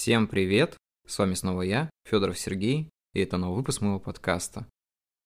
Всем привет! С вами снова я, Федоров Сергей, и это новый выпуск моего подкаста.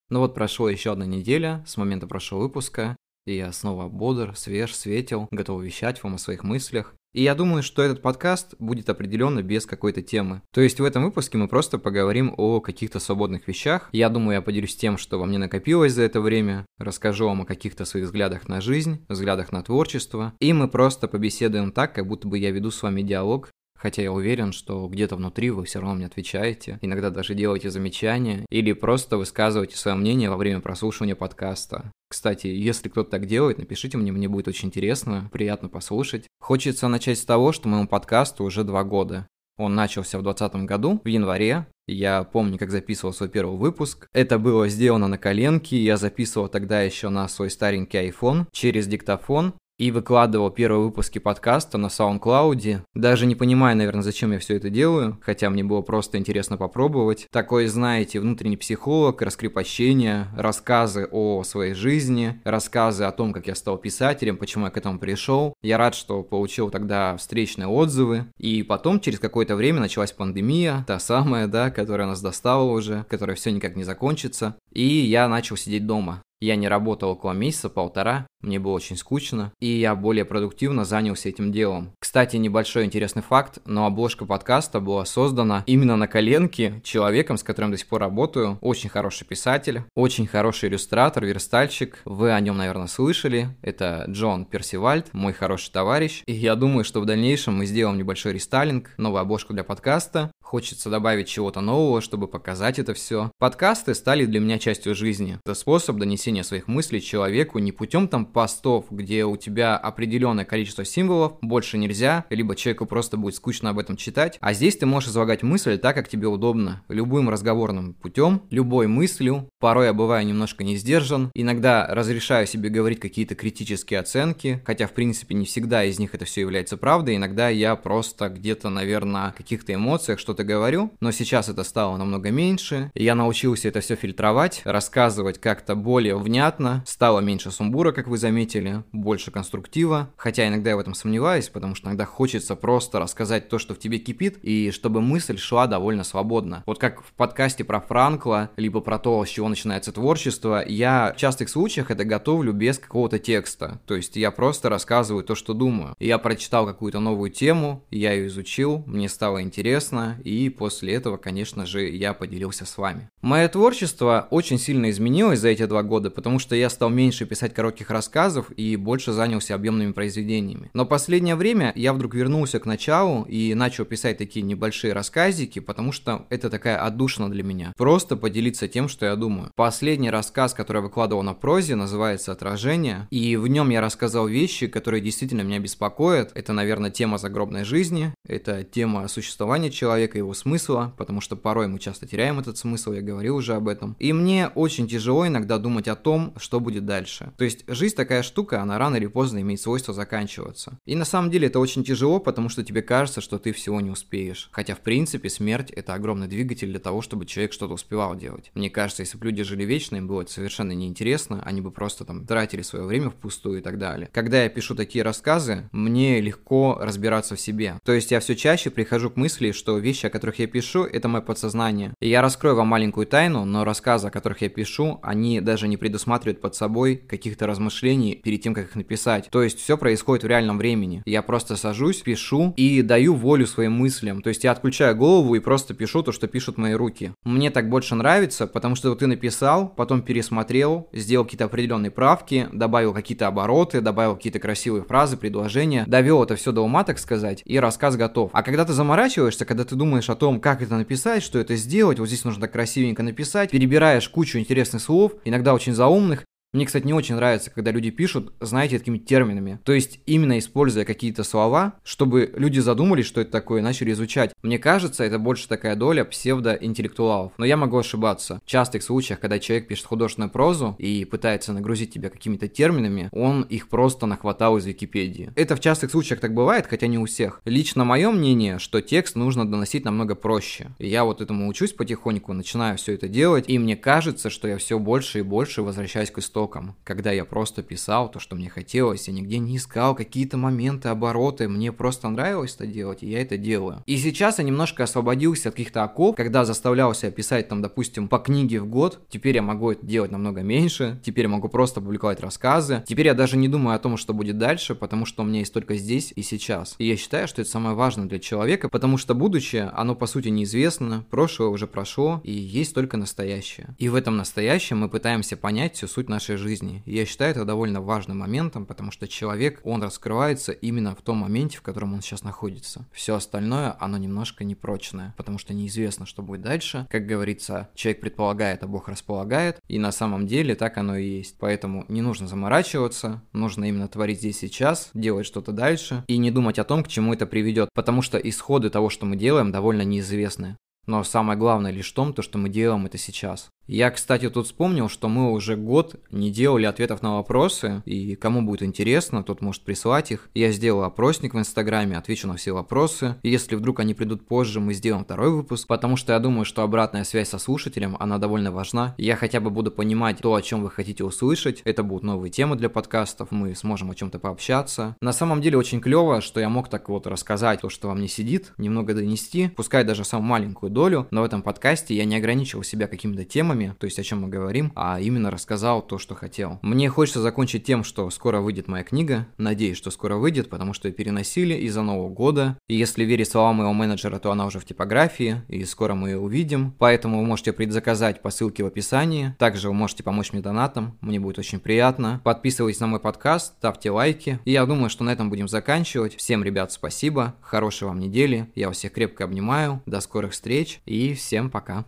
Ну вот прошла еще одна неделя с момента прошлого выпуска, и я снова бодр, свеж, светел, готов вещать вам о своих мыслях. И я думаю, что этот подкаст будет определенно без какой-то темы. То есть в этом выпуске мы просто поговорим о каких-то свободных вещах. Я думаю, я поделюсь тем, что во мне накопилось за это время, расскажу вам о каких-то своих взглядах на жизнь, взглядах на творчество. И мы просто побеседуем так, как будто бы я веду с вами диалог, Хотя я уверен, что где-то внутри вы все равно мне отвечаете, иногда даже делаете замечания или просто высказываете свое мнение во время прослушивания подкаста. Кстати, если кто-то так делает, напишите мне, мне будет очень интересно, приятно послушать. Хочется начать с того, что моему подкасту уже два года. Он начался в 2020 году, в январе. Я помню, как записывал свой первый выпуск. Это было сделано на коленке, я записывал тогда еще на свой старенький iPhone через диктофон и выкладывал первые выпуски подкаста на SoundCloud. Даже не понимая, наверное, зачем я все это делаю, хотя мне было просто интересно попробовать. Такой, знаете, внутренний психолог, раскрепощение, рассказы о своей жизни, рассказы о том, как я стал писателем, почему я к этому пришел. Я рад, что получил тогда встречные отзывы. И потом, через какое-то время, началась пандемия, та самая, да, которая нас достала уже, которая все никак не закончится. И я начал сидеть дома. Я не работал около месяца, полтора, мне было очень скучно, и я более продуктивно занялся этим делом. Кстати, небольшой интересный факт, но обложка подкаста была создана именно на коленке человеком, с которым до сих пор работаю. Очень хороший писатель, очень хороший иллюстратор, верстальщик. Вы о нем, наверное, слышали. Это Джон Персивальд, мой хороший товарищ. И я думаю, что в дальнейшем мы сделаем небольшой рестайлинг, новую обложку для подкаста. Хочется добавить чего-то нового, чтобы показать это все. Подкасты стали для меня частью жизни. Это способ донесения своих мыслей человеку не путем там постов, где у тебя определенное количество символов, больше нельзя, либо человеку просто будет скучно об этом читать. А здесь ты можешь излагать мысль так, как тебе удобно, любым разговорным путем, любой мыслью. Порой я бываю немножко не сдержан, иногда разрешаю себе говорить какие-то критические оценки, хотя в принципе не всегда из них это все является правдой, иногда я просто где-то, наверное, каких-то эмоциях что-то говорю, но сейчас это стало намного меньше, и я научился это все фильтровать, рассказывать как-то более внятно, стало меньше сумбура, как вы заметили, больше конструктива, хотя иногда я в этом сомневаюсь, потому что иногда хочется просто рассказать то, что в тебе кипит, и чтобы мысль шла довольно свободно. Вот как в подкасте про Франкла, либо про то, с чего начинается творчество, я в частых случаях это готовлю без какого-то текста, то есть я просто рассказываю то, что думаю. Я прочитал какую-то новую тему, я ее изучил, мне стало интересно, и после этого, конечно же, я поделился с вами. Мое творчество очень сильно изменилось за эти два года, потому что я стал меньше писать коротких рассказов, рассказов и больше занялся объемными произведениями. Но последнее время я вдруг вернулся к началу и начал писать такие небольшие рассказики, потому что это такая отдушина для меня. Просто поделиться тем, что я думаю. Последний рассказ, который я выкладывал на прозе, называется «Отражение», и в нем я рассказал вещи, которые действительно меня беспокоят. Это, наверное, тема загробной жизни, это тема существования человека, его смысла, потому что порой мы часто теряем этот смысл, я говорил уже об этом. И мне очень тяжело иногда думать о том, что будет дальше. То есть жизнь такая штука, она рано или поздно имеет свойство заканчиваться. И на самом деле это очень тяжело, потому что тебе кажется, что ты всего не успеешь. Хотя в принципе смерть это огромный двигатель для того, чтобы человек что-то успевал делать. Мне кажется, если бы люди жили вечно, им было это совершенно неинтересно, они бы просто там тратили свое время впустую и так далее. Когда я пишу такие рассказы, мне легко разбираться в себе. То есть я все чаще прихожу к мысли, что вещи, о которых я пишу, это мое подсознание. И я раскрою вам маленькую тайну, но рассказы, о которых я пишу, они даже не предусматривают под собой каких-то размышлений размышлений перед тем, как их написать. То есть все происходит в реальном времени. Я просто сажусь, пишу и даю волю своим мыслям. То есть я отключаю голову и просто пишу то, что пишут мои руки. Мне так больше нравится, потому что ты написал, потом пересмотрел, сделал какие-то определенные правки, добавил какие-то обороты, добавил какие-то красивые фразы, предложения, довел это все до ума, так сказать, и рассказ готов. А когда ты заморачиваешься, когда ты думаешь о том, как это написать, что это сделать, вот здесь нужно так красивенько написать, перебираешь кучу интересных слов, иногда очень заумных, мне, кстати, не очень нравится, когда люди пишут, знаете, такими терминами. То есть, именно используя какие-то слова, чтобы люди задумались, что это такое, и начали изучать. Мне кажется, это больше такая доля псевдоинтеллектуалов. Но я могу ошибаться. В частых случаях, когда человек пишет художественную прозу и пытается нагрузить тебя какими-то терминами, он их просто нахватал из Википедии. Это в частых случаях так бывает, хотя не у всех. Лично мое мнение, что текст нужно доносить намного проще. Я вот этому учусь потихоньку, начинаю все это делать, и мне кажется, что я все больше и больше возвращаюсь к истории истокам, когда я просто писал то, что мне хотелось, я нигде не искал какие-то моменты, обороты, мне просто нравилось это делать, и я это делаю. И сейчас я немножко освободился от каких-то оков, когда заставлял себя писать там, допустим, по книге в год, теперь я могу это делать намного меньше, теперь я могу просто публиковать рассказы, теперь я даже не думаю о том, что будет дальше, потому что у меня есть только здесь и сейчас. И я считаю, что это самое важное для человека, потому что будущее, оно по сути неизвестно, прошлое уже прошло, и есть только настоящее. И в этом настоящем мы пытаемся понять всю суть нашей жизни. И я считаю это довольно важным моментом, потому что человек, он раскрывается именно в том моменте, в котором он сейчас находится. Все остальное, оно немножко непрочное, потому что неизвестно, что будет дальше. Как говорится, человек предполагает, а Бог располагает, и на самом деле так оно и есть. Поэтому не нужно заморачиваться, нужно именно творить здесь сейчас, делать что-то дальше и не думать о том, к чему это приведет, потому что исходы того, что мы делаем, довольно неизвестны. Но самое главное лишь в том, то, что мы делаем это сейчас. Я, кстати, тут вспомнил, что мы уже год не делали ответов на вопросы, и кому будет интересно, тот может прислать их. Я сделал опросник в Инстаграме, отвечу на все вопросы. И если вдруг они придут позже, мы сделаем второй выпуск, потому что я думаю, что обратная связь со слушателем, она довольно важна. Я хотя бы буду понимать то, о чем вы хотите услышать. Это будут новые темы для подкастов, мы сможем о чем-то пообщаться. На самом деле очень клево, что я мог так вот рассказать то, что вам не сидит, немного донести, пускай даже самую маленькую долю, но в этом подкасте я не ограничивал себя какими-то темами, темами, то есть о чем мы говорим, а именно рассказал то, что хотел. Мне хочется закончить тем, что скоро выйдет моя книга. Надеюсь, что скоро выйдет, потому что ее переносили из-за Нового года. И если верить словам моего менеджера, то она уже в типографии, и скоро мы ее увидим. Поэтому вы можете предзаказать по ссылке в описании. Также вы можете помочь мне донатом, мне будет очень приятно. Подписывайтесь на мой подкаст, ставьте лайки. И я думаю, что на этом будем заканчивать. Всем, ребят, спасибо, хорошей вам недели. Я вас всех крепко обнимаю. До скорых встреч и всем пока.